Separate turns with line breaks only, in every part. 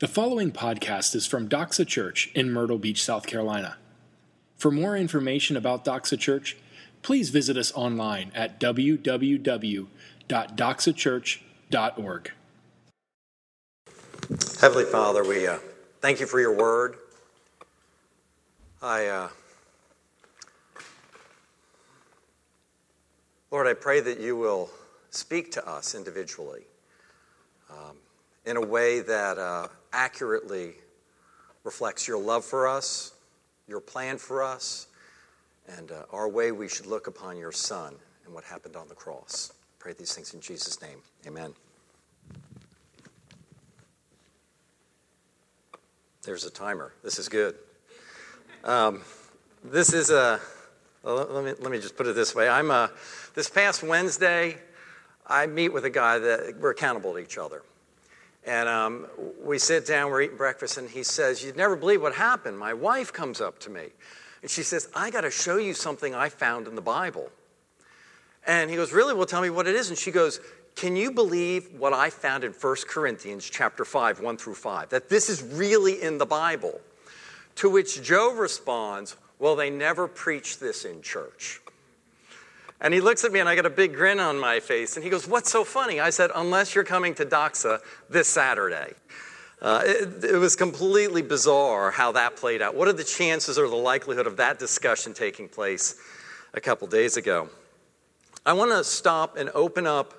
The following podcast is from Doxa Church in Myrtle Beach, South Carolina. For more information about Doxa Church, please visit us online at www.doxachurch.org.
Heavenly Father, we uh, thank you for your word. I, uh, Lord, I pray that you will speak to us individually um, in a way that uh, accurately reflects your love for us, your plan for us, and uh, our way we should look upon your Son and what happened on the cross. Pray these things in Jesus' name. Amen. There's a timer. This is good. Um, this is a. Let me let me just put it this way. I'm a. This past Wednesday, I meet with a guy that we're accountable to each other. And um, we sit down, we're eating breakfast, and he says, You'd never believe what happened. My wife comes up to me, and she says, I got to show you something I found in the Bible. And he goes, Really? Well, tell me what it is. And she goes, Can you believe what I found in 1 Corinthians chapter 5, 1 through 5? That this is really in the Bible. To which Joe responds, Well, they never preach this in church. And he looks at me and I got a big grin on my face. And he goes, What's so funny? I said, Unless you're coming to Doxa this Saturday. Uh, it, it, was completely bizarre how that played out. What are the chances or the likelihood of that discussion taking place a couple days ago? I want to stop and open up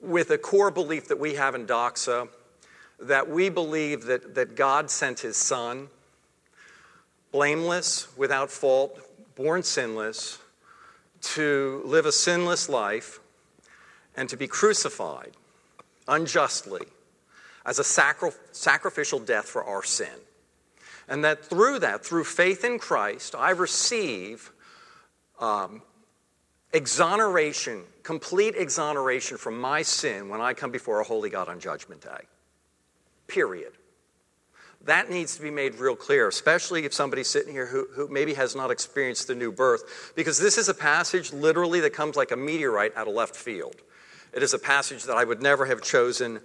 with a core belief that we have in Doxa that we believe that, that God sent his son, blameless, without fault, born sinless to live a sinless life and to be crucified unjustly as a sacri- sacrificial death for our sin. And that through that, through faith in Christ, I receive um, exoneration, complete exoneration from my sin when I come before a holy God on Judgment Day. Period. That needs to be made real clear, especially if somebody's sitting here who, who maybe has not experienced the new birth, because this is a passage literally that comes like a meteorite out of left field. It is a passage that I would never have chosen.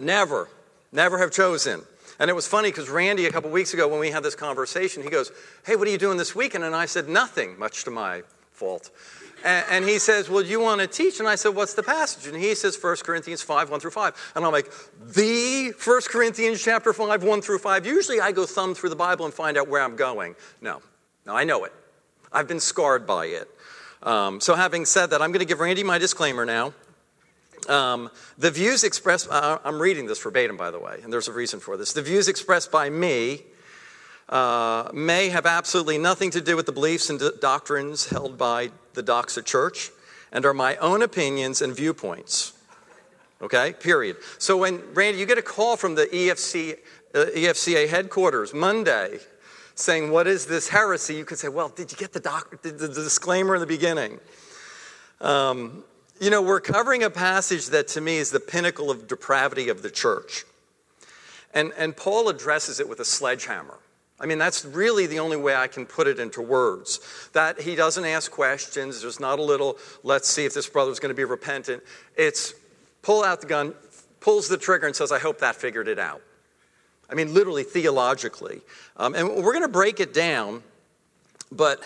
Never, never have chosen. And it was funny because Randy, a couple weeks ago, when we had this conversation, he goes, Hey, what are you doing this weekend? And I said, Nothing, much to my fault. And, and, he says, Well, you want to teach? And I said, What's the passage? And he says, 1 Corinthians 5, 1 through 5. And I'm like, The 1 Corinthians chapter 5, 1 through 5. Usually I go thumb through the Bible and find out where I'm going. No, no, I know it. I've been scarred by it. Um, so, having said that, I'm going to give Randy my disclaimer now. Um, the views expressed, uh, I'm reading this verbatim, by the way, and there's a reason for this. The views expressed by me uh, may have absolutely nothing to do with the beliefs and doctrines held by the Doxa Church and are my own opinions and viewpoints. Okay, period. So when, Randy, you get a call from the EFC, uh, EFCA headquarters Monday saying, What is this heresy? You could say, Well, did you get the, doc- the, the disclaimer in the beginning? Um, you know, we're covering a passage that to me is the pinnacle of depravity of the church. And, and Paul addresses it with a sledgehammer. I mean, that's really the only way I can put it into words. That he doesn't ask questions. There's not a little, let's see if this brother's going to be repentant. It's pull out the gun, pulls the trigger, and says, I hope that figured it out. I mean, literally, theologically. Um, and we're going to break it down, but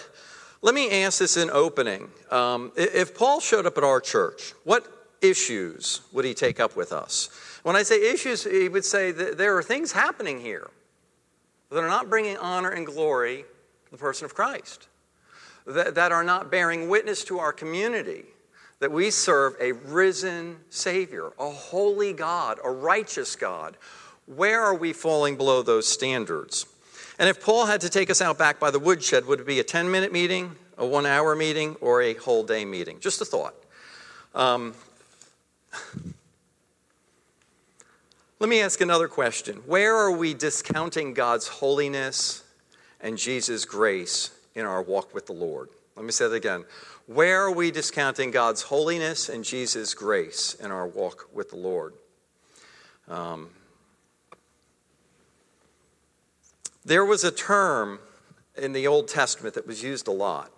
let me ask this in opening. Um, if Paul showed up at our church, what issues would he take up with us? When I say issues, he would say that there are things happening here that are not bringing honor and glory to the person of Christ, that, that are not bearing witness to our community that we serve a risen Savior, a holy God, a righteous God. Where are we falling below those standards? And if Paul had to take us out back by the woodshed, would it be a 10 minute meeting, a one hour meeting, or a whole day meeting? Just a thought. Um, Let me ask another question. Where are we discounting God's holiness and Jesus' grace in our walk with the Lord? Let me say that again. Where are we discounting God's holiness and Jesus' grace in our walk with the Lord? Um, there was a term in the Old Testament that was used a lot,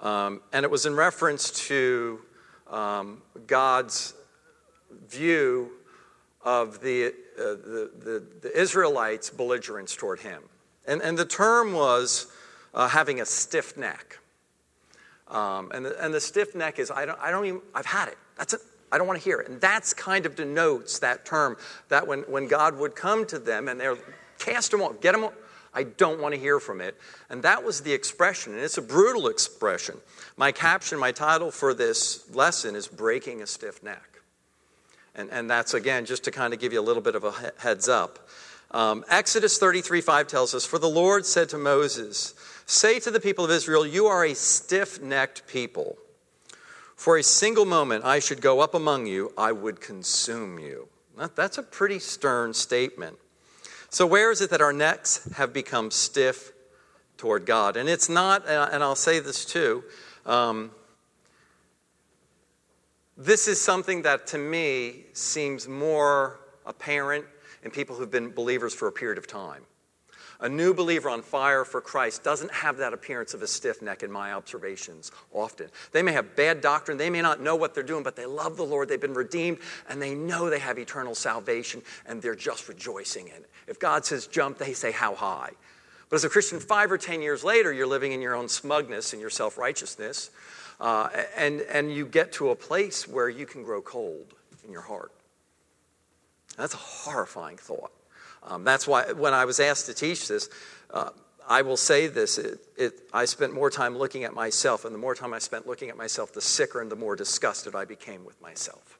um, and it was in reference to um, God's view of the, uh, the, the, the, Israelites' belligerence toward him. And, and the term was uh, having a stiff neck. Um, and, the, and the stiff neck is, I don't, I don't even, I've had it. That's it. I don't want to hear it. And that's kind of denotes that term that when, when God would come to them and they're cast them off, get them off, I don't want to hear from it. And that was the expression, and it's a brutal expression. My caption, my title for this lesson is Breaking a Stiff Neck. And, and that's, again, just to kind of give you a little bit of a heads up. Um, Exodus 33 5 tells us, For the Lord said to Moses, Say to the people of Israel, You are a stiff necked people. For a single moment I should go up among you, I would consume you. That's a pretty stern statement. So, where is it that our necks have become stiff toward God? And it's not, and I'll say this too, um, this is something that to me seems more apparent in people who've been believers for a period of time. A new believer on fire for Christ doesn't have that appearance of a stiff neck in my observations often. They may have bad doctrine, they may not know what they're doing, but they love the Lord, they've been redeemed, and they know they have eternal salvation, and they're just rejoicing in it. If God says jump, they say how high. But as a Christian, five or ten years later, you're living in your own smugness and your self righteousness. Uh, and, and you get to a place where you can grow cold in your heart. That's a horrifying thought. Um, that's why when I was asked to teach this, uh, I will say this it, it, I spent more time looking at myself, and the more time I spent looking at myself, the sicker and the more disgusted I became with myself.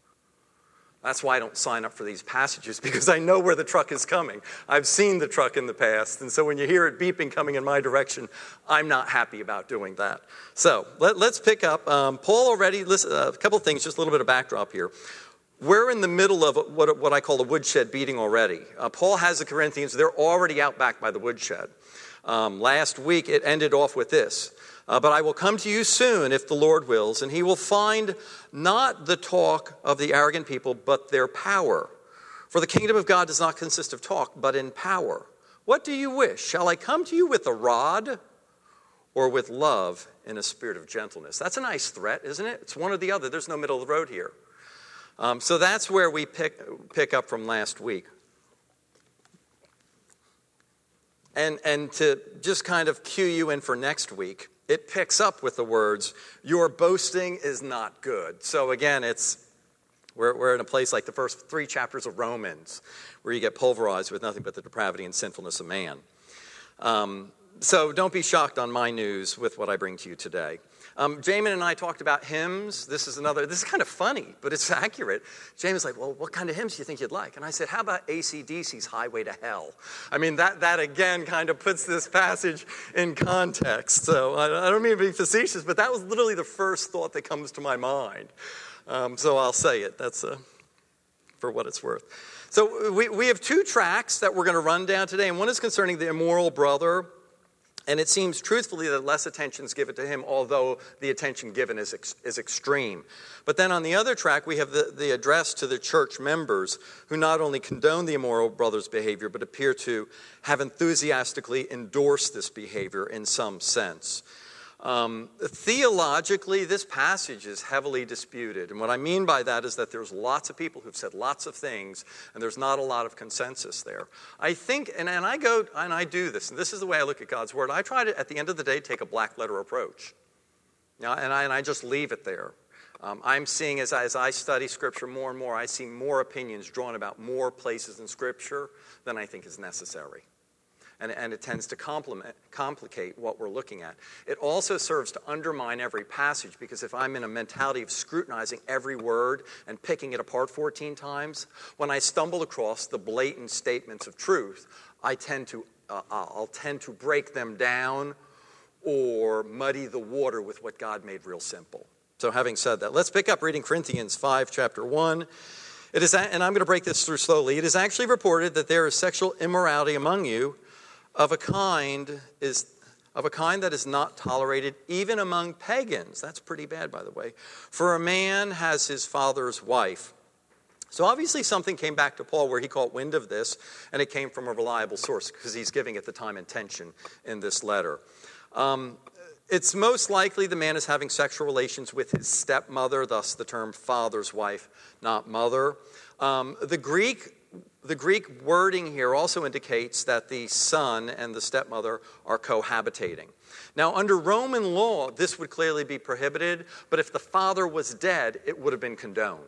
That's why I don't sign up for these passages because I know where the truck is coming. I've seen the truck in the past. And so when you hear it beeping coming in my direction, I'm not happy about doing that. So let, us pick up. Um, Paul already, listen, uh, a couple things, just a little bit of backdrop here. We're in the middle of what, what I call a woodshed beating already. Uh, Paul has the Corinthians, they're already out back by the woodshed. Um, last week it ended off with this uh, but I will come to you soon, if the Lord wills, and he will find not the talk of the arrogant people, but their power. For the kingdom of God does not consist of talk, but in power. What do you wish? Shall I come to you with a rod or with love in a spirit of gentleness? That's a nice threat, isn't it? It's one or the other. There's no middle of the road here. Um, so that's where we pick, pick up from last week. And, and to just kind of cue you in for next week, it picks up with the words, Your boasting is not good. So again, it's we're, we're in a place like the first three chapters of Romans, where you get pulverized with nothing but the depravity and sinfulness of man. Um, so don't be shocked on my news with what I bring to you today. Um, Jamin and I talked about hymns. This is another, this is kind of funny, but it's accurate. Jamin's like, well, what kind of hymns do you think you'd like? And I said, how about ACDC's Highway to Hell? I mean, that, that again kind of puts this passage in context. So I, I don't mean to be facetious, but that was literally the first thought that comes to my mind. Um, so I'll say it. That's uh, for what it's worth. So we, we have two tracks that we're going to run down today, and one is concerning the immoral brother and it seems truthfully that less attention is given to him, although the attention given is, ex- is extreme. But then on the other track, we have the, the address to the church members who not only condone the immoral brother's behavior, but appear to have enthusiastically endorsed this behavior in some sense. Um, theologically, this passage is heavily disputed. And what I mean by that is that there's lots of people who've said lots of things, and there's not a lot of consensus there. I think, and, and I go, and I do this, and this is the way I look at God's Word. I try to, at the end of the day, take a black letter approach. And, I, and I just leave it there. Um, I'm seeing as I, as I study Scripture more and more, I see more opinions drawn about more places in Scripture than I think is necessary and, and it tends to complicate what we're looking at. It also serves to undermine every passage because if I'm in a mentality of scrutinizing every word and picking it apart 14 times, when I stumble across the blatant statements of truth, I tend to, uh, I'll tend to break them down or muddy the water with what God made real simple. So, having said that, let's pick up reading Corinthians 5, chapter 1. It is, and I'm going to break this through slowly. It is actually reported that there is sexual immorality among you of a kind is of a kind that is not tolerated even among pagans. That's pretty bad, by the way. For a man has his father's wife. So obviously, something came back to Paul where he caught wind of this, and it came from a reliable source because he's giving it the time and tension in this letter. Um, it's most likely the man is having sexual relations with his stepmother, thus the term father's wife, not mother. Um, the Greek the Greek wording here also indicates that the son and the stepmother are cohabitating. Now, under Roman law, this would clearly be prohibited, but if the father was dead, it would have been condoned.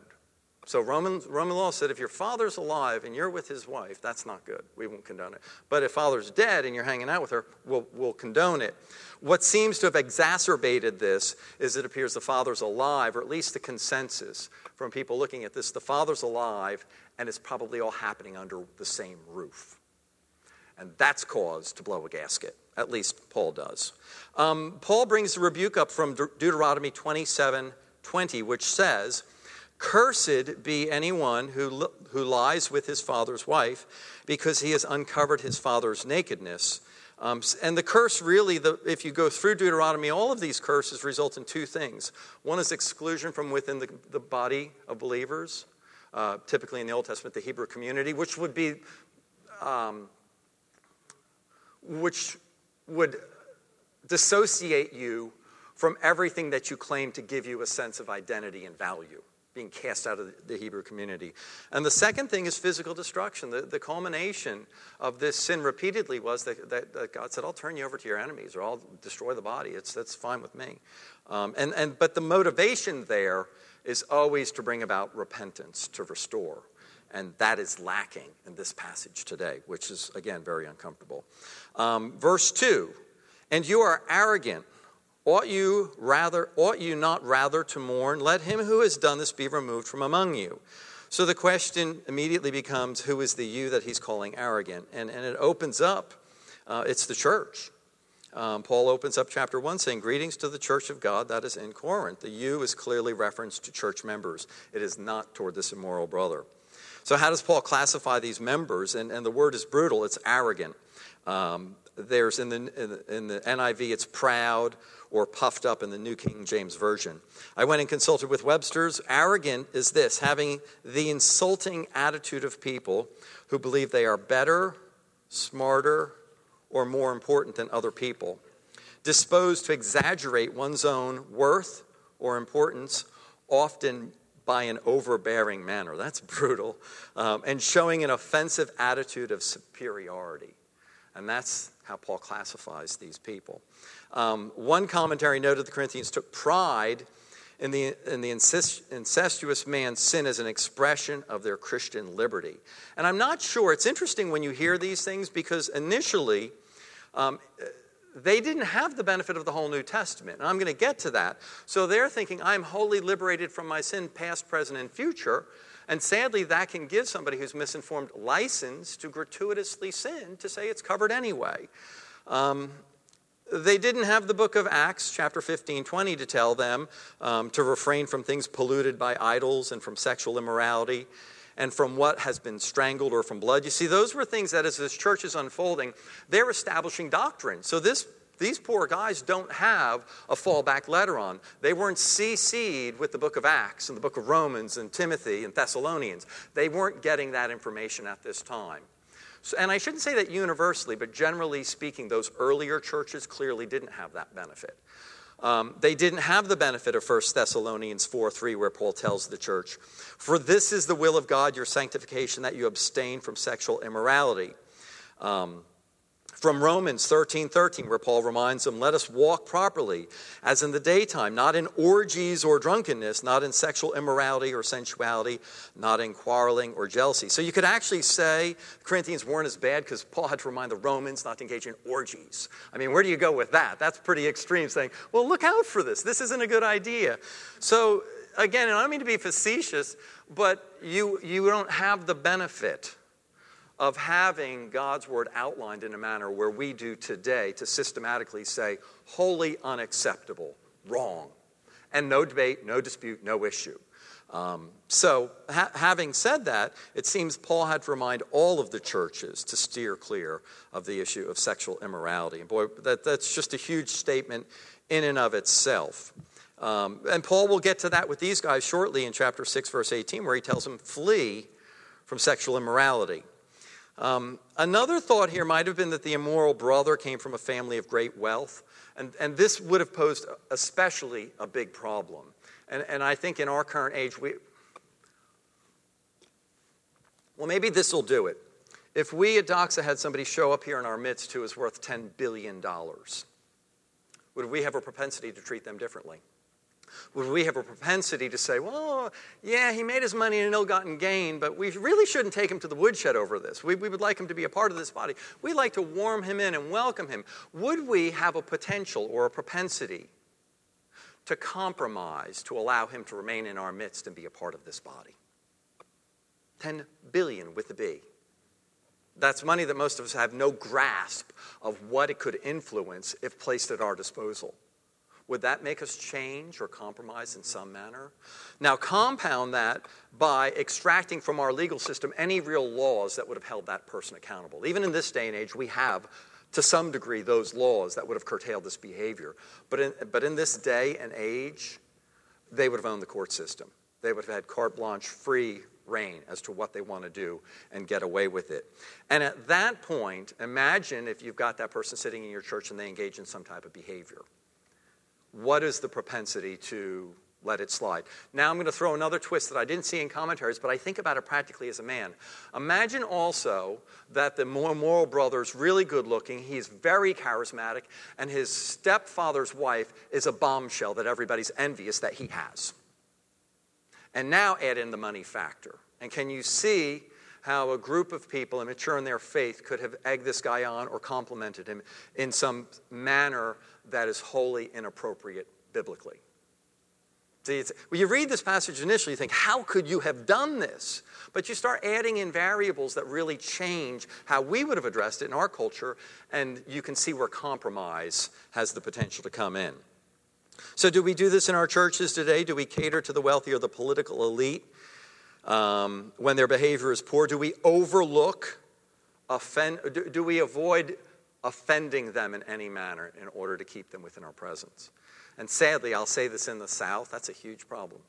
So Roman, Roman law said if your father's alive and you're with his wife, that's not good. We won't condone it. But if father's dead and you're hanging out with her, we'll, we'll condone it. What seems to have exacerbated this is it appears the father's alive, or at least the consensus from people looking at this, the father's alive and it's probably all happening under the same roof. And that's cause to blow a gasket. At least Paul does. Um, Paul brings the rebuke up from De- Deuteronomy 27 20, which says, Cursed be anyone who, who lies with his father's wife, because he has uncovered his father's nakedness. Um, and the curse really, the, if you go through Deuteronomy, all of these curses result in two things. One is exclusion from within the, the body of believers, uh, typically in the Old Testament, the Hebrew community, which would be, um, which would dissociate you from everything that you claim to give you a sense of identity and value being cast out of the Hebrew community. And the second thing is physical destruction. The, the culmination of this sin repeatedly was that, that, that, God said, I'll turn you over to your enemies or I'll destroy the body. It's, that's fine with me. Um, and, and, but the motivation there is always to bring about repentance, to restore. And that is lacking in this passage today, which is, again, very uncomfortable. Um, verse 2 And you are arrogant Ought you rather ought you not rather to mourn? Let him who has done this be removed from among you. So the question immediately becomes who is the you that he's calling arrogant? And, and it opens up, uh, it's the church. Um, Paul opens up chapter 1 saying, Greetings to the church of God that is in Corinth. The you is clearly referenced to church members, it is not toward this immoral brother. So, how does Paul classify these members? And, and the word is brutal, it's arrogant. Um, there's in the, in the, in the NIV, it's proud or puffed up in the New King James Version. I went and consulted with Webster's. Arrogant is this having the insulting attitude of people who believe they are better, smarter, or more important than other people. Disposed to exaggerate one's own worth or importance, often by an overbearing manner. That's brutal. Um, and showing an offensive attitude of superiority. And that's how Paul classifies these people. Um, one commentary noted the Corinthians took pride in the, in the incestuous man's sin is an expression of their Christian liberty. And I'm not sure, it's interesting when you hear these things because initially um, they didn't have the benefit of the whole New Testament. And I'm going to get to that. So they're thinking, I'm wholly liberated from my sin, past, present, and future. And sadly, that can give somebody who's misinformed license to gratuitously sin to say it's covered anyway. Um, they didn't have the book of Acts, chapter 15, 20, to tell them um, to refrain from things polluted by idols and from sexual immorality and from what has been strangled or from blood. You see, those were things that as this church is unfolding, they're establishing doctrine. So this these poor guys don't have a fallback letter on. They weren't CC'd with the book of Acts and the book of Romans and Timothy and Thessalonians. They weren't getting that information at this time. So, and I shouldn't say that universally, but generally speaking, those earlier churches clearly didn't have that benefit. Um, they didn't have the benefit of 1 Thessalonians 4 3, where Paul tells the church, For this is the will of God, your sanctification, that you abstain from sexual immorality. Um, from Romans 13 13, where Paul reminds them, Let us walk properly, as in the daytime, not in orgies or drunkenness, not in sexual immorality or sensuality, not in quarreling or jealousy. So you could actually say Corinthians weren't as bad because Paul had to remind the Romans not to engage in orgies. I mean, where do you go with that? That's pretty extreme, saying, Well, look out for this. This isn't a good idea. So, again, and I don't mean to be facetious, but you, you don't have the benefit of having God's word outlined in a manner where we do today to systematically say, wholly unacceptable, wrong, and no debate, no dispute, no issue. Um, so, ha- having said that, it seems Paul had to remind all of the churches to steer clear of the issue of sexual immorality. And boy, that, that's just a huge statement in and of itself. Um, and Paul will get to that with these guys shortly in chapter 6, verse 18, where he tells them, flee from sexual immorality. Um, another thought here might have been that the immoral brother came from a family of great wealth, and, and this would have posed especially a big problem. And, and I think in our current age, we, Well, maybe this will do it. If we at Doxa had somebody show up here in our midst who is worth $10 billion, would we have a propensity to treat them differently? Would we have a propensity to say, well, yeah, he made his money in an ill gotten gain, but we really shouldn't take him to the woodshed over this. We, we would like him to be a part of this body. We'd like to warm him in and welcome him. Would we have a potential or a propensity to compromise to allow him to remain in our midst and be a part of this body? 10 billion with the B. That's money that most of us have no grasp of what it could influence if placed at our disposal. Would that make us change or compromise in some manner? Now, compound that by extracting from our legal system any real laws that would have held that person accountable. Even in this day and age, we have, to some degree, those laws that would have curtailed this behavior. But in, but in this day and age, they would have owned the court system. They would have had carte blanche, free reign as to what they want to do and get away with it. And at that point, imagine if you've got that person sitting in your church and they engage in some type of behavior what is the propensity to let it slide? Now I'm going to throw another twist that I didn't see in commentaries, but I think about it practically as a man. Imagine also that the more moral brother is really good looking, he's very charismatic, and his stepfather's wife is a bombshell that everybody's envious that he has. And now add in the money factor. And can you see how a group of people immature in their faith could have egged this guy on or complimented him in some manner that is wholly inappropriate biblically. See, when you read this passage initially, you think, how could you have done this? But you start adding in variables that really change how we would have addressed it in our culture, and you can see where compromise has the potential to come in. So, do we do this in our churches today? Do we cater to the wealthy or the political elite um, when their behavior is poor? Do we overlook, offend, do, do we avoid offending them in any manner in order to keep them within our presence. And sadly, I'll say this in the South, that's a huge problem.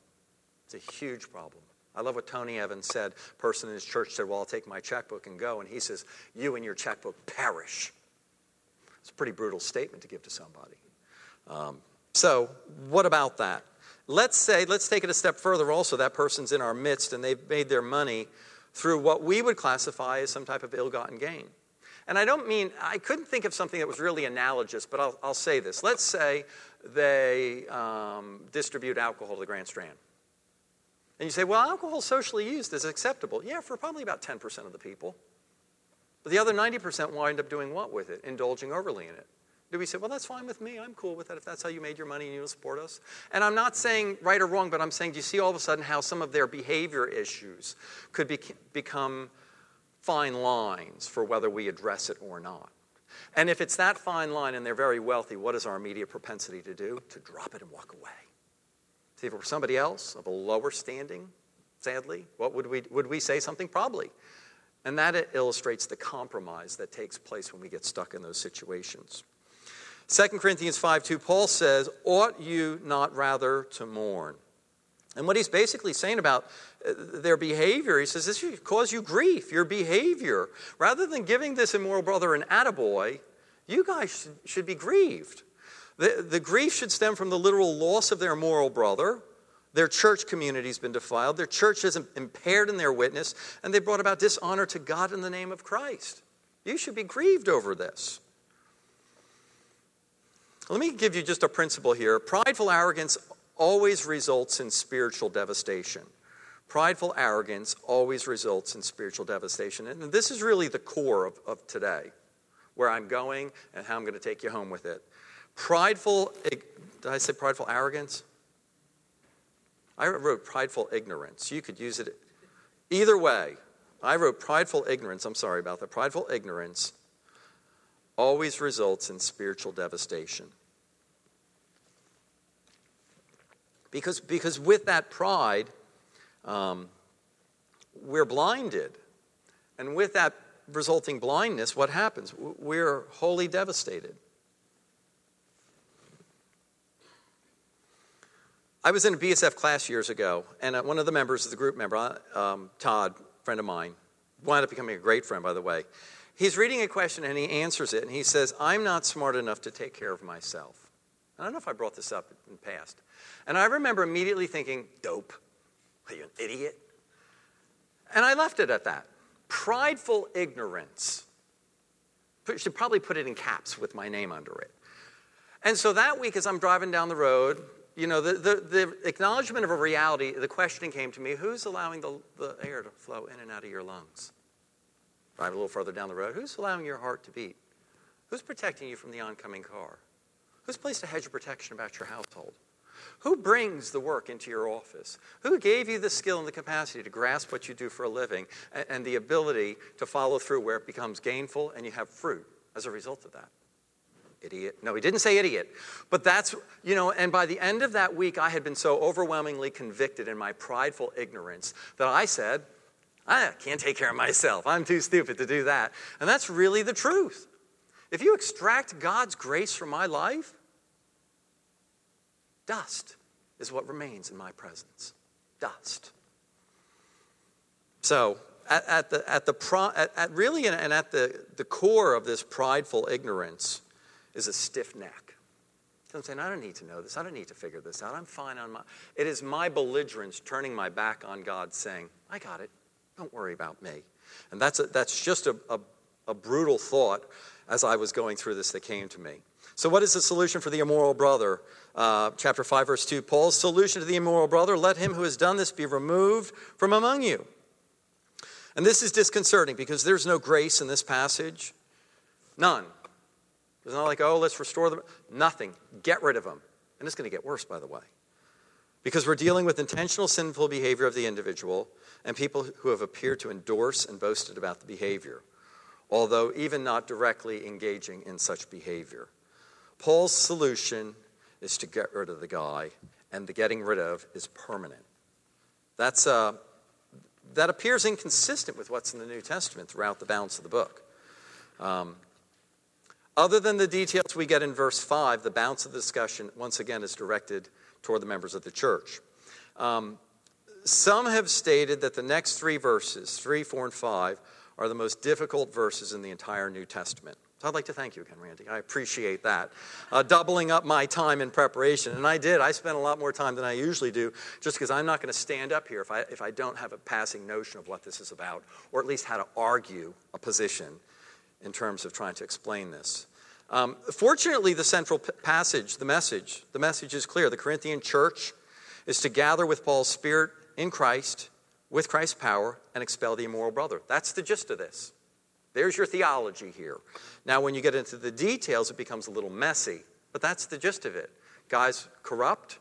It's a huge problem. I love what Tony Evans said. A person in his church said, Well, I'll take my checkbook and go. And he says, You and your checkbook perish. It's a pretty brutal statement to give to somebody. Um, so, what about that? Let's say, let's take it a step further also. That person's in our midst and they've made their money through what we would classify as some type of ill gotten gain. And I don't mean, I couldn't think of something that was really analogous, but I'll, I'll say this. Let's say they um, distribute alcohol to the Grand Strand. And you say, well, alcohol socially used is acceptable. Yeah, for probably about 10% of the people. But the other 90% wind up doing what with it? Indulging overly in it. Do we say, well, that's fine with me. I'm cool with that if that's how you made your money and you support us? And I'm not saying right or wrong, but I'm saying, do you see all of a sudden how some of their behavior issues could be, become fine lines for whether we address it or not. And if it's that fine line and they're very wealthy, what is our immediate propensity to do? To drop it and walk away. See, if it were somebody else of a lower standing, sadly, what would we, would we say something? Probably. And that illustrates the compromise that takes place when we get stuck in those situations. 2 Corinthians 5 2, Paul says, Ought you not rather to mourn? And what he's basically saying about uh, their behavior, he says, this should cause you grief, your behavior. Rather than giving this immoral brother an attaboy, you guys should be grieved. The, the grief should stem from the literal loss of their moral brother. Their church community has been defiled. Their church is impaired in their witness, and they brought about dishonor to God in the name of Christ. You should be grieved over this. Let me give you just a principle here. Prideful arrogance always results in spiritual devastation. Prideful arrogance always results in spiritual devastation. And this is really the core of, of today, where I'm going and how I'm going to take you home with it. Prideful, did I say prideful arrogance? I wrote prideful ignorance. You could use it either way. I wrote prideful ignorance. I'm sorry about that. Prideful ignorance always results in spiritual devastation. Because, because with that pride, um, we're blinded. And with that resulting blindness, what happens? We're wholly devastated. I was in a BSF class years ago, and uh, one of the members of the group member, uh, um, Todd, friend of mine, wound up becoming a great friend, by the way. He's reading a question and he answers it, and he says, I'm not smart enough to take care of myself. I don't know if I brought this up in the past. And I remember immediately thinking, dope. Are you an idiot? And I left it at that. prideful ignorance. Should probably put it in caps with my name under it. And so that week, as I'm driving down the road, you know, the, the, the, acknowledgement of a reality, the questioning came to me who's allowing the, the air to flow in and out of your lungs? Drive a little further down the road. Who's allowing your heart to beat? Who's protecting you from the oncoming car? Who's placed a hedge of protection about your household? Who brings the work into your office? Who gave you the skill and the capacity to grasp what you do for a living and, and the ability to follow through where it becomes gainful and you have fruit as a result of that? idiot. No, he didn't say idiot. But that's, you know, and by the end of that week, I had been so overwhelmingly convicted in my prideful ignorance that I said, I can't take care of myself. I'm too stupid to do that. And that's really the truth. If you extract God's grace from my life, dust is what remains in my presence. Dust. So, at, at the, at the at, at really and at the, the core of this prideful ignorance is a stiff neck. I'm saying, I don't need to know this. I don't need to figure this out. I'm fine on my. It is my belligerence turning my back on God, saying, I got it. Don't worry about me. And that's, a, that's just a, a, a brutal thought as I was going through this that came to me. So, what is the solution for the immoral brother? Uh, chapter 5, verse 2 Paul's solution to the immoral brother let him who has done this be removed from among you. And this is disconcerting because there's no grace in this passage. None. It's not like, oh, let's restore them. Nothing. Get rid of them. And it's going to get worse, by the way. Because we're dealing with intentional sinful behavior of the individual and people who have appeared to endorse and boasted about the behavior, although even not directly engaging in such behavior. Paul's solution is to get rid of the guy, and the getting rid of is permanent. That's, uh, that appears inconsistent with what's in the New Testament throughout the balance of the book. Um, other than the details we get in verse 5, the balance of the discussion, once again, is directed toward the members of the church. Um, some have stated that the next three verses, 3, 4, and 5, are the most difficult verses in the entire New Testament. So I'd like to thank you again, Randy. I appreciate that. Uh, doubling up my time in preparation. And I did. I spent a lot more time than I usually do just because I'm not going to stand up here if I, if I don't have a passing notion of what this is about, or at least how to argue a position in terms of trying to explain this. Um, fortunately, the central p- passage, the message, the message is clear. The Corinthian church is to gather with Paul's spirit in Christ, with Christ's power, and expel the immoral brother. That's the gist of this. There's your theology here. Now, when you get into the details, it becomes a little messy, but that's the gist of it. Guys, corrupt,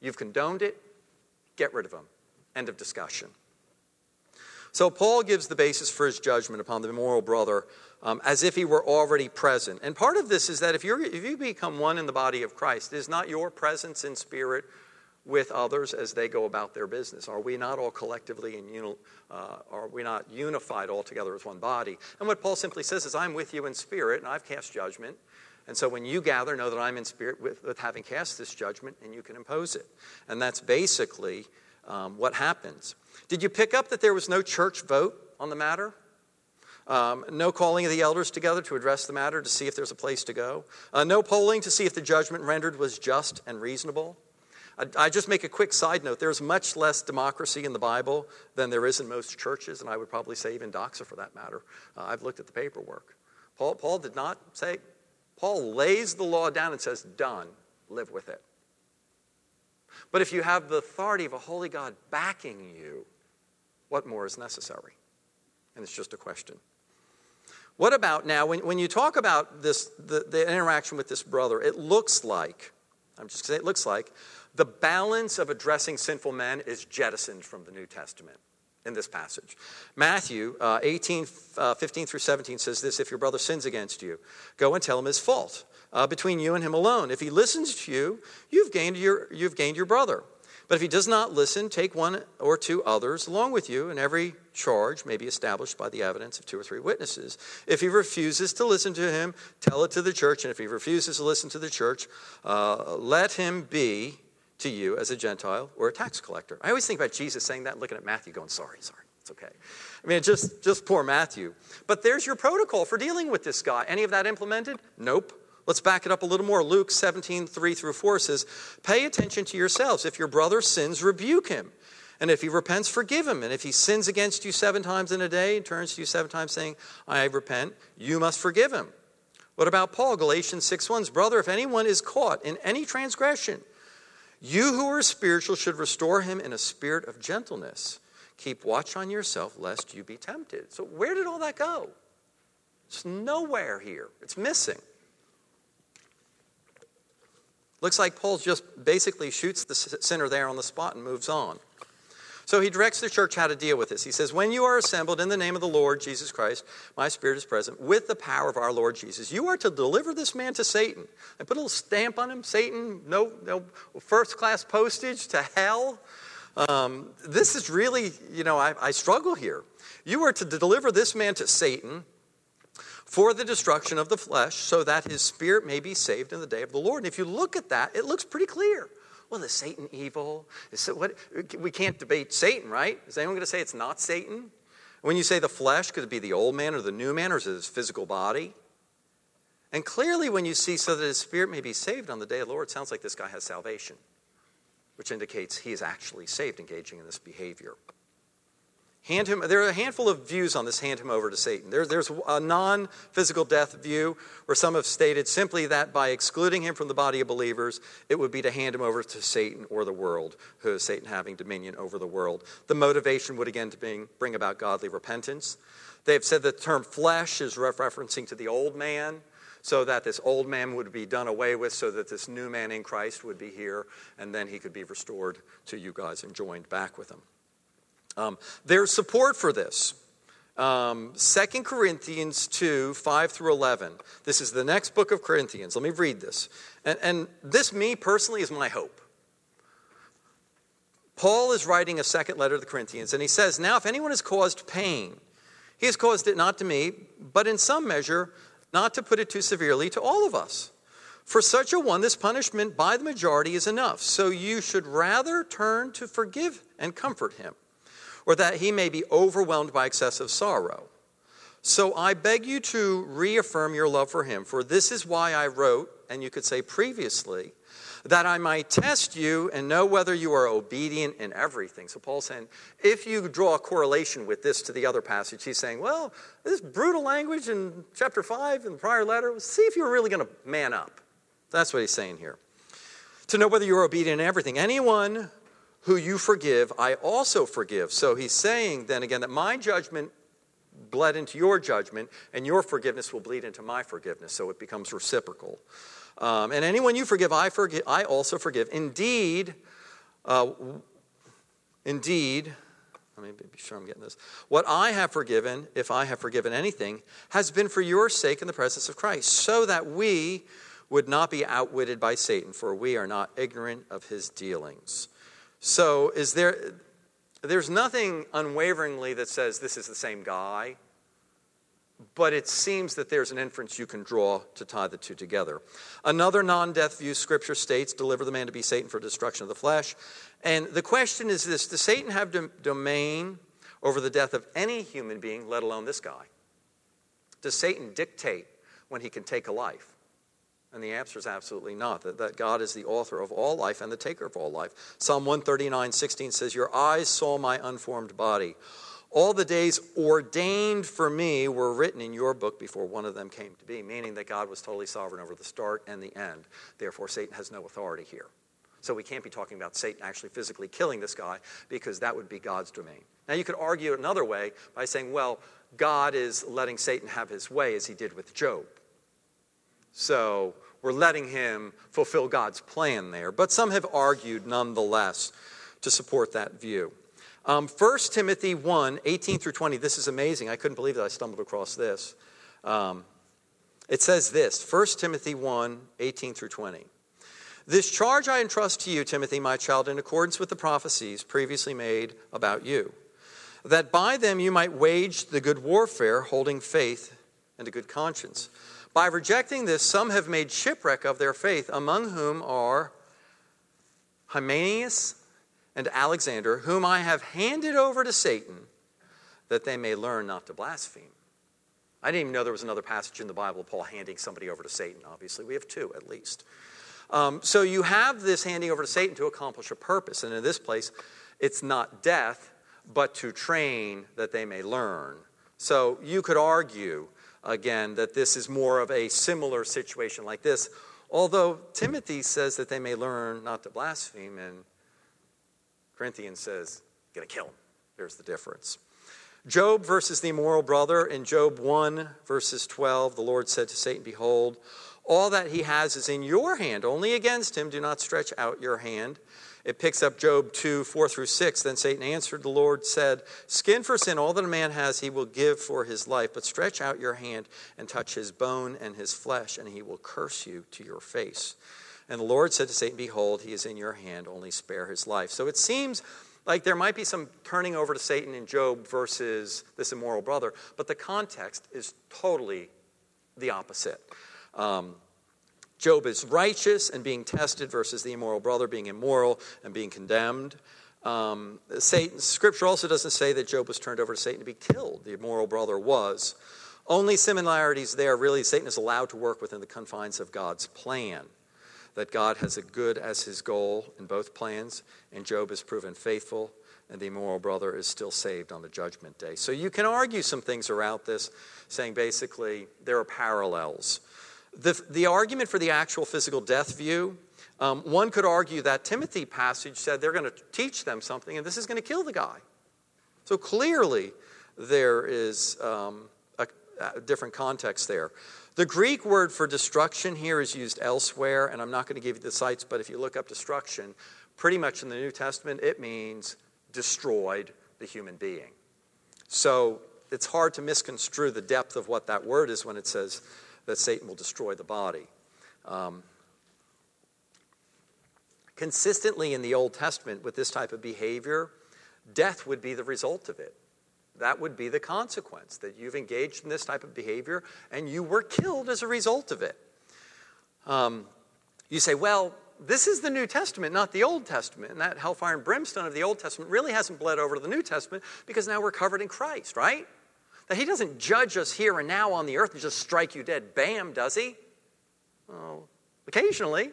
you've condoned it, get rid of them. End of discussion. So, Paul gives the basis for his judgment upon the immoral brother um, as if he were already present. And part of this is that if, you're, if you become one in the body of Christ, is not your presence in spirit with others as they go about their business? Are we not all collectively and uni- uh, are we not unified all together as one body? And what Paul simply says is, I'm with you in spirit, and I've cast judgment. And so when you gather, know that I'm in spirit with, with having cast this judgment, and you can impose it. And that's basically um, what happens. Did you pick up that there was no church vote on the matter? Um, no calling of the elders together to address the matter to see if there's a place to go. Uh, no polling to see if the judgment rendered was just and reasonable. I, just make a quick side note. There's much less democracy in the Bible than there is in most churches, and I would probably say even Doxa for that matter. Uh, I've looked at the paperwork. Paul, Paul did not say, Paul lays the law down and says, done, live with it. But if you have the authority of a holy God backing you, what more is necessary? And it's just a question. What about now, when, when you talk about this, the, the interaction with this brother, it looks like, I'm just saying it looks like, the balance of addressing sinful men is jettisoned from the New Testament in this passage. Matthew uh, 18, uh, 15 through 17 says this If your brother sins against you, go and tell him his fault uh, between you and him alone. If he listens to you, you've gained your, you've gained your brother. But if he does not listen, take one or two others along with you, and every charge may be established by the evidence of two or three witnesses. If he refuses to listen to him, tell it to the church, and if he refuses to listen to the church, uh, let him be to you as a Gentile or a tax collector. I always think about Jesus saying that, looking at Matthew, going, sorry, sorry, it's okay. I mean, just, just poor Matthew. But there's your protocol for dealing with this guy. Any of that implemented? Nope. Let's back it up a little more. Luke 17, 3 through 4 says, Pay attention to yourselves. If your brother sins, rebuke him. And if he repents, forgive him. And if he sins against you seven times in a day and turns to you seven times saying, I repent, you must forgive him. What about Paul? Galatians 6 1's brother, if anyone is caught in any transgression, you who are spiritual should restore him in a spirit of gentleness. Keep watch on yourself lest you be tempted. So, where did all that go? It's nowhere here, it's missing. Looks like Paul just basically shoots the sinner there on the spot and moves on. So he directs the church how to deal with this. He says, When you are assembled in the name of the Lord Jesus Christ, my spirit is present, with the power of our Lord Jesus, you are to deliver this man to Satan. I put a little stamp on him Satan, no, no first class postage to hell. Um, this is really, you know, I, I struggle here. You are to deliver this man to Satan for the destruction of the flesh, so that his spirit may be saved in the day of the Lord. And if you look at that, it looks pretty clear. Well, is Satan evil? Is it, what, we can't debate Satan, right? Is anyone going to say it's not Satan? When you say the flesh, could it be the old man or the new man, or is it his physical body? And clearly, when you see so that his spirit may be saved on the day of the Lord, it sounds like this guy has salvation, which indicates he is actually saved, engaging in this behavior. Hand him, there are a handful of views on this hand him over to Satan. There, there's a non physical death view where some have stated simply that by excluding him from the body of believers, it would be to hand him over to Satan or the world, who is Satan having dominion over the world. The motivation would again bring, bring about godly repentance. They've said the term flesh is referencing to the old man, so that this old man would be done away with, so that this new man in Christ would be here, and then he could be restored to you guys and joined back with him. Um, there's support for this. Um, 2 Corinthians 2 5 through 11. This is the next book of Corinthians. Let me read this. And, and this, me personally, is my hope. Paul is writing a second letter to the Corinthians, and he says, Now, if anyone has caused pain, he has caused it not to me, but in some measure, not to put it too severely, to all of us. For such a one, this punishment by the majority is enough. So you should rather turn to forgive and comfort him or that he may be overwhelmed by excessive sorrow. So I beg you to reaffirm your love for him, for this is why I wrote, and you could say previously, that I might test you and know whether you are obedient in everything. So Paul's saying, if you draw a correlation with this to the other passage, he's saying, well, this brutal language in chapter 5 in the prior letter, see if you're really going to man up. That's what he's saying here. To know whether you're obedient in everything. Anyone who you forgive, I also forgive. So he's saying then again that my judgment bled into your judgment, and your forgiveness will bleed into my forgiveness. So it becomes reciprocal. Um, and anyone you forgive, I forgive. I also forgive. Indeed, uh, indeed. Let me be sure I'm getting this. What I have forgiven, if I have forgiven anything, has been for your sake in the presence of Christ, so that we would not be outwitted by Satan, for we are not ignorant of his dealings. So, is there, there's nothing unwaveringly that says this is the same guy, but it seems that there's an inference you can draw to tie the two together. Another non death view, scripture states, deliver the man to be Satan for destruction of the flesh. And the question is this Does Satan have domain over the death of any human being, let alone this guy? Does Satan dictate when he can take a life? And the answer is absolutely not. That, that God is the author of all life and the taker of all life. Psalm 139, 16 says, Your eyes saw my unformed body. All the days ordained for me were written in your book before one of them came to be, meaning that God was totally sovereign over the start and the end. Therefore, Satan has no authority here. So we can't be talking about Satan actually physically killing this guy because that would be God's domain. Now, you could argue another way by saying, well, God is letting Satan have his way as he did with Job. So we're letting him fulfill God's plan there. But some have argued nonetheless to support that view. Um, 1 Timothy 1 18 through 20. This is amazing. I couldn't believe that I stumbled across this. Um, it says this 1 Timothy 1 18 through 20. This charge I entrust to you, Timothy, my child, in accordance with the prophecies previously made about you, that by them you might wage the good warfare, holding faith and a good conscience. By rejecting this, some have made shipwreck of their faith, among whom are Hymenaeus and Alexander, whom I have handed over to Satan, that they may learn not to blaspheme. I didn't even know there was another passage in the Bible of Paul handing somebody over to Satan. Obviously, we have two at least. Um, so you have this handing over to Satan to accomplish a purpose. And in this place, it's not death, but to train that they may learn. So you could argue, again, that this is more of a similar situation like this, although Timothy says that they may learn not to blaspheme, and Corinthians says, to kill him. There's the difference. Job versus the immoral brother. In Job 1, verses 12, the Lord said to Satan, Behold, all that he has is in your hand. Only against him do not stretch out your hand. It picks up Job 2, 4 through 6. Then Satan answered, The Lord said, Skin for sin, all that a man has, he will give for his life. But stretch out your hand and touch his bone and his flesh, and he will curse you to your face. And the Lord said to Satan, Behold, he is in your hand, only spare his life. So it seems like there might be some turning over to Satan in Job versus this immoral brother, but the context is totally the opposite. Um, Job is righteous and being tested versus the immoral brother being immoral and being condemned. Um, Satan, scripture also doesn't say that Job was turned over to Satan to be killed. The immoral brother was. Only similarities there. Really, Satan is allowed to work within the confines of God's plan. That God has a good as his goal in both plans, and Job is proven faithful, and the immoral brother is still saved on the judgment day. So you can argue some things around this, saying basically there are parallels. The, the argument for the actual physical death view, um, one could argue that Timothy passage said they're going to teach them something and this is going to kill the guy. So clearly, there is um, a, a different context there. The Greek word for destruction here is used elsewhere, and I'm not going to give you the sites, but if you look up destruction, pretty much in the New Testament, it means destroyed the human being. So it's hard to misconstrue the depth of what that word is when it says that Satan will destroy the body. Um, consistently in the Old Testament, with this type of behavior, death would be the result of it. That would be the consequence that you've engaged in this type of behavior and you were killed as a result of it. Um, you say, well, this is the New Testament, not the Old Testament. And that hellfire and brimstone of the Old Testament really hasn't bled over to the New Testament because now we're covered in Christ, right? That he doesn't judge us here and now on the earth and just strike you dead, bam, does he? Well, occasionally.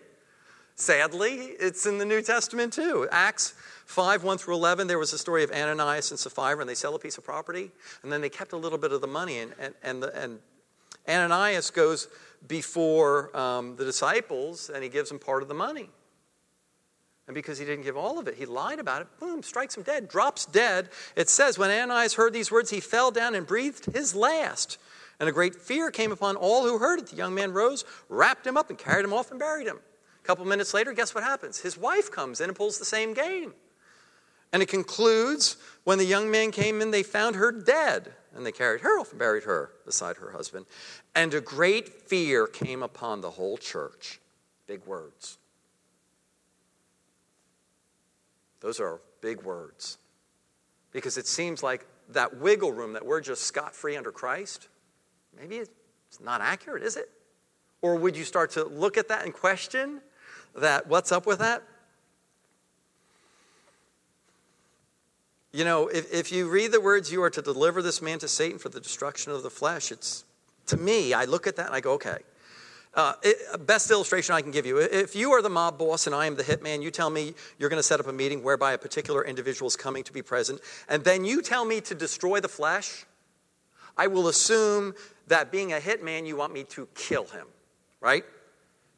Sadly, it's in the New Testament too. Acts 5 1 through 11, there was a story of Ananias and Sapphira, and they sell a piece of property, and then they kept a little bit of the money. And, and, and, the, and Ananias goes before um, the disciples, and he gives them part of the money. And because he didn't give all of it, he lied about it. Boom, strikes him dead, drops dead. It says, when Ananias heard these words, he fell down and breathed his last. And a great fear came upon all who heard it. The young man rose, wrapped him up, and carried him off and buried him. A couple minutes later, guess what happens? His wife comes in and pulls the same game. And it concludes when the young man came in, they found her dead. And they carried her off and buried her beside her husband. And a great fear came upon the whole church. Big words. Those are big words. Because it seems like that wiggle room that we're just scot free under Christ, maybe it's not accurate, is it? Or would you start to look at that and question that what's up with that? You know, if, if you read the words, you are to deliver this man to Satan for the destruction of the flesh, it's to me, I look at that and I go, okay, uh, it, best illustration I can give you if you are the mob boss and I am the hitman, you tell me you're going to set up a meeting whereby a particular individual is coming to be present, and then you tell me to destroy the flesh, I will assume that being a hitman, you want me to kill him, right?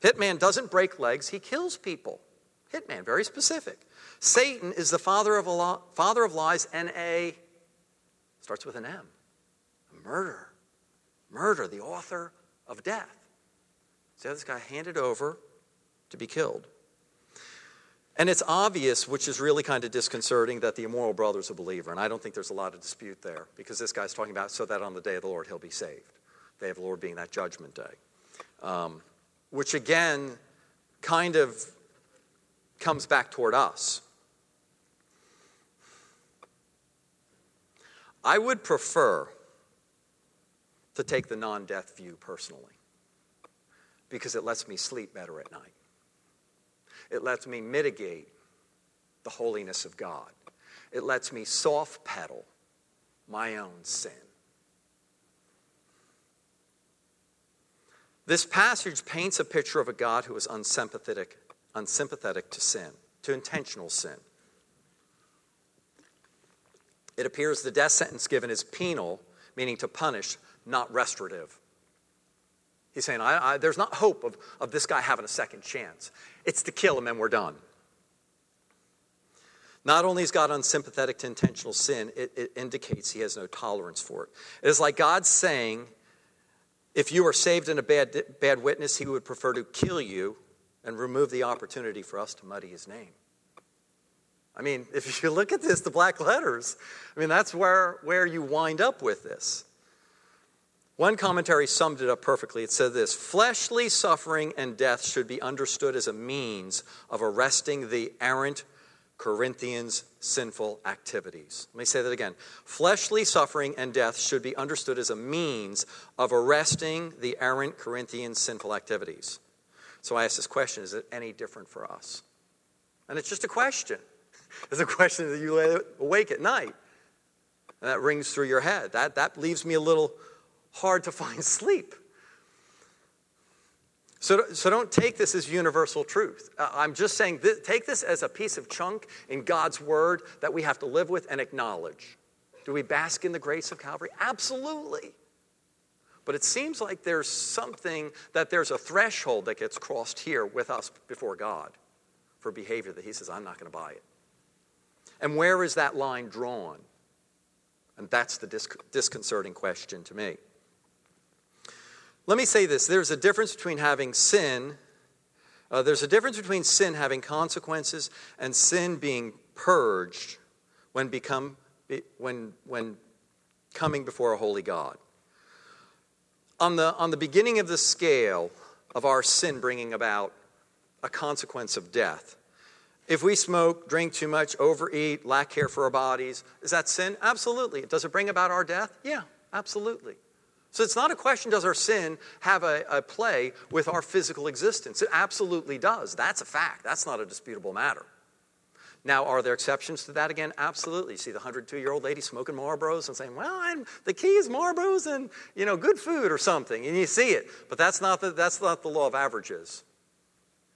Hitman doesn't break legs, he kills people. Hitman, very specific. Satan is the father of, lo- father of lies and a, starts with an M, a murder. Murder, the author of death. So this guy handed over to be killed. And it's obvious, which is really kind of disconcerting, that the immoral brother is a believer. And I don't think there's a lot of dispute there because this guy's talking about so that on the day of the Lord he'll be saved. The day of the Lord being that judgment day. Um, which again kind of comes back toward us. I would prefer to take the non death view personally because it lets me sleep better at night. It lets me mitigate the holiness of God. It lets me soft pedal my own sin. This passage paints a picture of a God who is unsympathetic, unsympathetic to sin, to intentional sin. it appears the death sentence given is penal, meaning to punish, not restorative. He's saying, I, I, there's not hope of, of this guy having a second chance. It's to kill him and we're done. Not only is God unsympathetic to intentional sin, it, it indicates he has no tolerance for it. It is like God saying, if you are saved in a bad, bad witness, he would prefer to kill you and remove the opportunity for us to muddy his name. I mean, if you look at this, the black letters, I mean, that's where, where you wind up with this. One commentary summed it up perfectly. It said this Fleshly suffering and death should be understood as a means of arresting the errant Corinthians' sinful activities. Let me say that again. Fleshly suffering and death should be understood as a means of arresting the errant Corinthians' sinful activities. So I ask this question is it any different for us? And it's just a question. It's a question that you lay awake at night. And that rings through your head. That, that leaves me a little hard to find sleep. So, so don't take this as universal truth. Uh, I'm just saying, th- take this as a piece of chunk in God's word that we have to live with and acknowledge. Do we bask in the grace of Calvary? Absolutely. But it seems like there's something that there's a threshold that gets crossed here with us before God for behavior that He says, I'm not going to buy it. And where is that line drawn? And that's the disconcerting question to me. Let me say this there's a difference between having sin, uh, there's a difference between sin having consequences and sin being purged when, become, when, when coming before a holy God. On the, on the beginning of the scale of our sin bringing about a consequence of death, if we smoke, drink too much, overeat, lack care for our bodies, is that sin? Absolutely. Does it bring about our death? Yeah, absolutely. So it's not a question does our sin have a, a, play with our physical existence? It absolutely does. That's a fact. That's not a disputable matter. Now, are there exceptions to that again? Absolutely. You see the 102 year old lady smoking Marlboros and saying, well, I'm, the key is Marlboros and, you know, good food or something. And you see it. But that's not the, that's not the law of averages.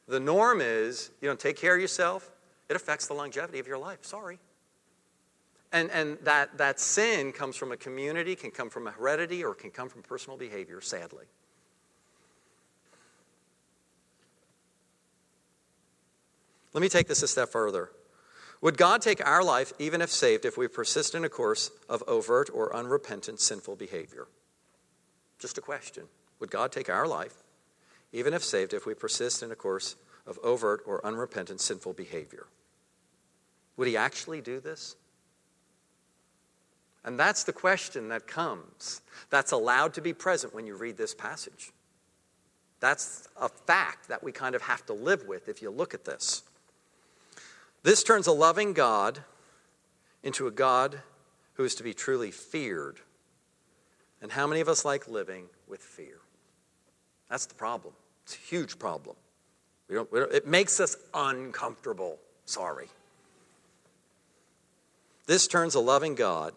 The norm is, you don't take care of yourself, it affects the longevity of your life. Sorry. And, and that, that sin comes from a community, can come from a heredity, or can come from personal behavior, sadly. Let me take this a step further. Would God take our life, even if saved, if we persist in a course of overt or unrepentant sinful behavior? Just a question. Would God take our life, even if saved, if we persist in a course of overt or unrepentant sinful behavior? Would He actually do this? And that's the question that comes, that's allowed to be present when you read this passage. That's a fact that we kind of have to live with if you look at this. This turns a loving God into a God who is to be truly feared. And how many of us like living with fear? That's the problem. It's a huge problem. We don't, we don't, it makes us uncomfortable. Sorry. This turns a loving God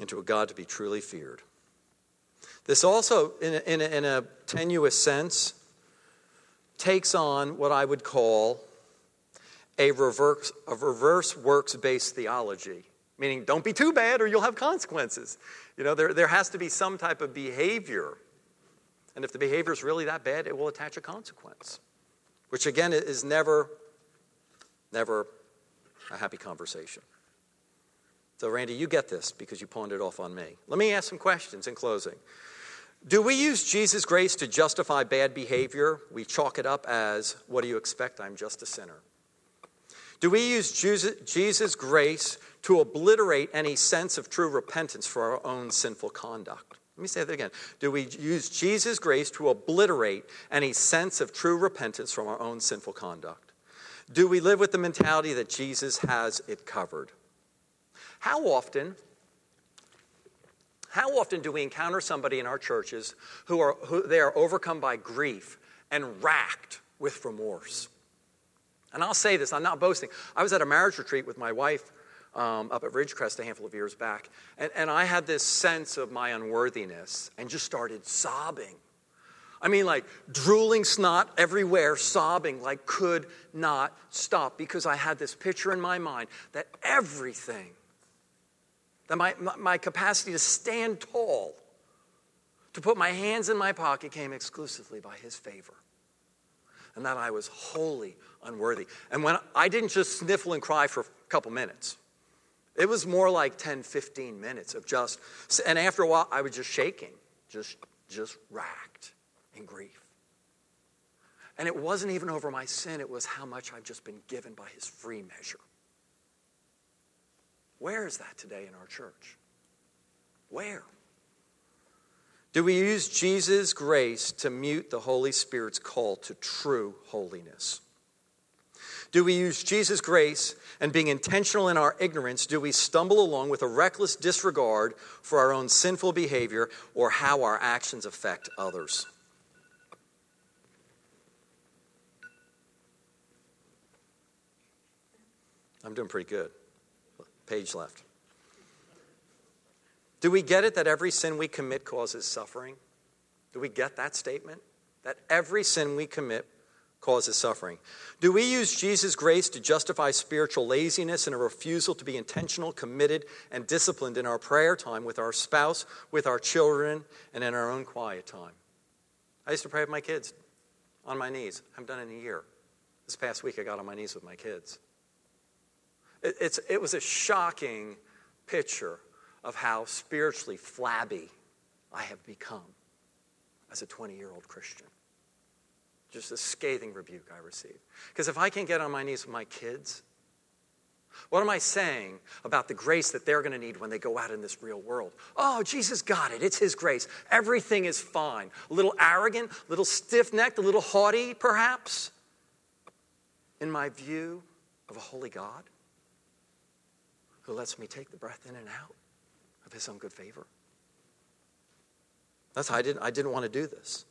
into a God to be truly feared. This also, in a, in a, in a tenuous sense, takes on what I would call a reverse, a reverse works based theology, meaning don't be too bad or you'll have consequences. You know, there, there has to be some type of behavior. And if the behavior is really that bad, it will attach a consequence, which again is never, never a happy conversation. So, Randy, you get this because you pawned it off on me. Let me ask some questions in closing. Do we use Jesus' grace to justify bad behavior? We chalk it up as, what do you expect? I'm just a sinner. Do we use Jesus' grace to obliterate any sense of true repentance for our own sinful conduct? Let me say that again. Do we use Jesus' grace to obliterate any sense of true repentance from our own sinful conduct? Do we live with the mentality that Jesus has it covered? How often, how often do we encounter somebody in our churches who are who they are overcome by grief and racked with remorse? And I'll say this, I'm not boasting. I was at a marriage retreat with my wife um, up at Ridgecrest a handful of years back, and, and I had this sense of my unworthiness and just started sobbing. I mean, like drooling snot everywhere, sobbing, like could not stop because I had this picture in my mind that everything that my, my capacity to stand tall, to put my hands in my pocket, came exclusively by His favor. And that I was wholly unworthy. And when I didn't just sniffle and cry for a couple minutes, it was more like 10, 15 minutes of just, and after a while, I was just shaking, just, just racked in grief. And it wasn't even over my sin, it was how much I've just been given by his free measure. Where is that today in our church? Where? Do we use Jesus' grace to mute the Holy Spirit's call to true holiness? Do we use Jesus' grace and being intentional in our ignorance, do we stumble along with a reckless disregard for our own sinful behavior or how our actions affect others? I'm doing pretty good. Page left. Do we get it that every sin we commit causes suffering? Do we get that statement? That every sin we commit causes suffering? Do we use Jesus' grace to justify spiritual laziness and a refusal to be intentional, committed, and disciplined in our prayer time with our spouse, with our children, and in our own quiet time? I used to pray with my kids on my knees. I haven't done it in a year. This past week, I got on my knees with my kids. It, it's, it was a shocking picture of how spiritually flabby I have become as a 20 year old Christian. Just a scathing rebuke I received. Because if I can't get on my knees with my kids, what am I saying about the grace that they're going to need when they go out in this real world? Oh, Jesus got it. It's His grace. Everything is fine. A little arrogant, a little stiff necked, a little haughty, perhaps, in my view of a holy God who lets me take the breath in and out of His own good favor. That's how I didn't, I didn't want to do this.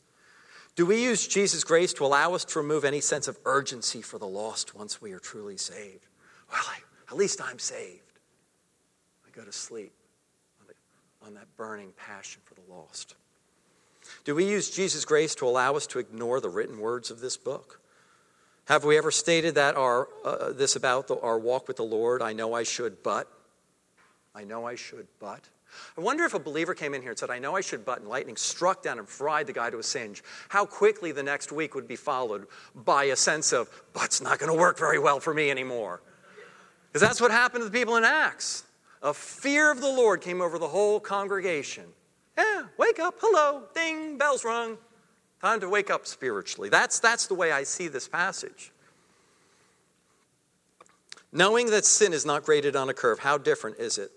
Do we use Jesus' grace to allow us to remove any sense of urgency for the lost once we are truly saved? Well, I, at least I'm saved. I go to sleep on, the, on that burning passion for the lost. Do we use Jesus' grace to allow us to ignore the written words of this book? Have we ever stated that our, uh, this about the, our walk with the Lord? I know I should, but. I know I should, but. I wonder if a believer came in here and said, I know I should, but, and lightning struck down and fried the guy to a singe, how quickly the next week would be followed by a sense of, but's not going to work very well for me anymore. Because that's what happened to the people in Acts. A fear of the Lord came over the whole congregation. Yeah, wake up, hello, ding, bells rung. Time to wake up spiritually. That's, that's the way I see this passage. Knowing that sin is not graded on a curve, how different is it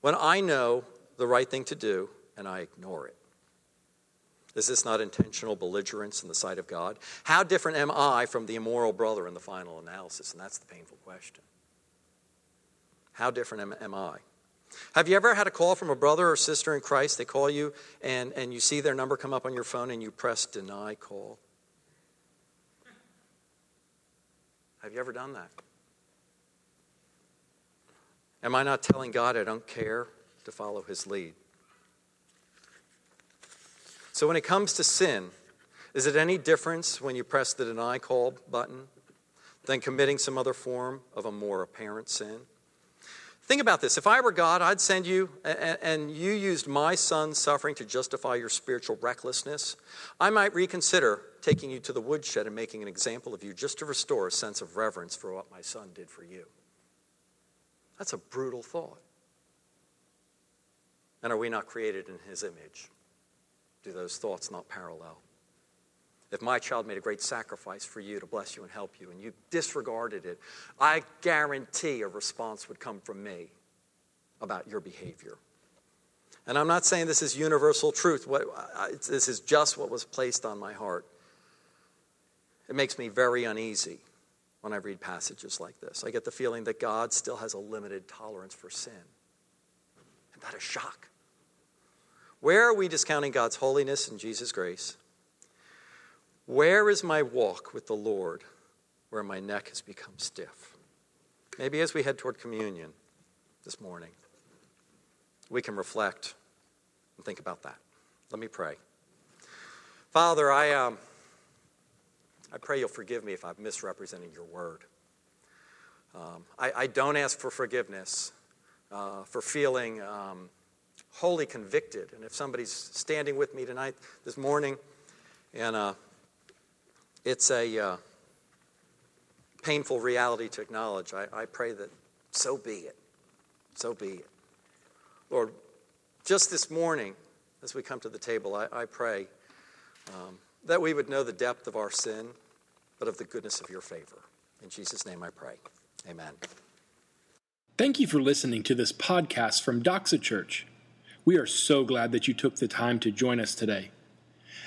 when I know the right thing to do and I ignore it? Is this not intentional belligerence in the sight of God? How different am I from the immoral brother in the final analysis? And that's the painful question. How different am, am I? Have you ever had a call from a brother or sister in Christ? They call you and, and you see their number come up on your phone and you press deny call? Have you ever done that? Am I not telling God I don't care to follow his lead? So, when it comes to sin, is it any difference when you press the deny call button than committing some other form of a more apparent sin? Think about this. If I were God, I'd send you, and you used my son's suffering to justify your spiritual recklessness. I might reconsider taking you to the woodshed and making an example of you just to restore a sense of reverence for what my son did for you. That's a brutal thought. And are we not created in his image? Do those thoughts not parallel? If my child made a great sacrifice for you to bless you and help you, and you disregarded it, I guarantee a response would come from me about your behavior. And I'm not saying this is universal truth. What, this is just what was placed on my heart. It makes me very uneasy when I read passages like this. I get the feeling that God still has a limited tolerance for sin. Isn't that a shock? Where are we discounting God's holiness and Jesus' grace? Where is my walk with the Lord where my neck has become stiff? Maybe as we head toward communion this morning, we can reflect and think about that. Let me pray. Father, I. Um, I pray you'll forgive me if I've misrepresented your word. Um, I, I, don't ask for forgiveness uh, for feeling um, wholly convicted. And if somebody's standing with me tonight, this morning, and uh, it's a uh, painful reality to acknowledge, I, I pray that so be it. So be it. Lord, just this morning, as we come to the table, I, I pray um, that we would know the depth of our sin, but of the goodness of your favor. In Jesus' name I pray. Amen.
Thank you for listening to this podcast from Doxa Church. We are so glad that you took the time to join us today.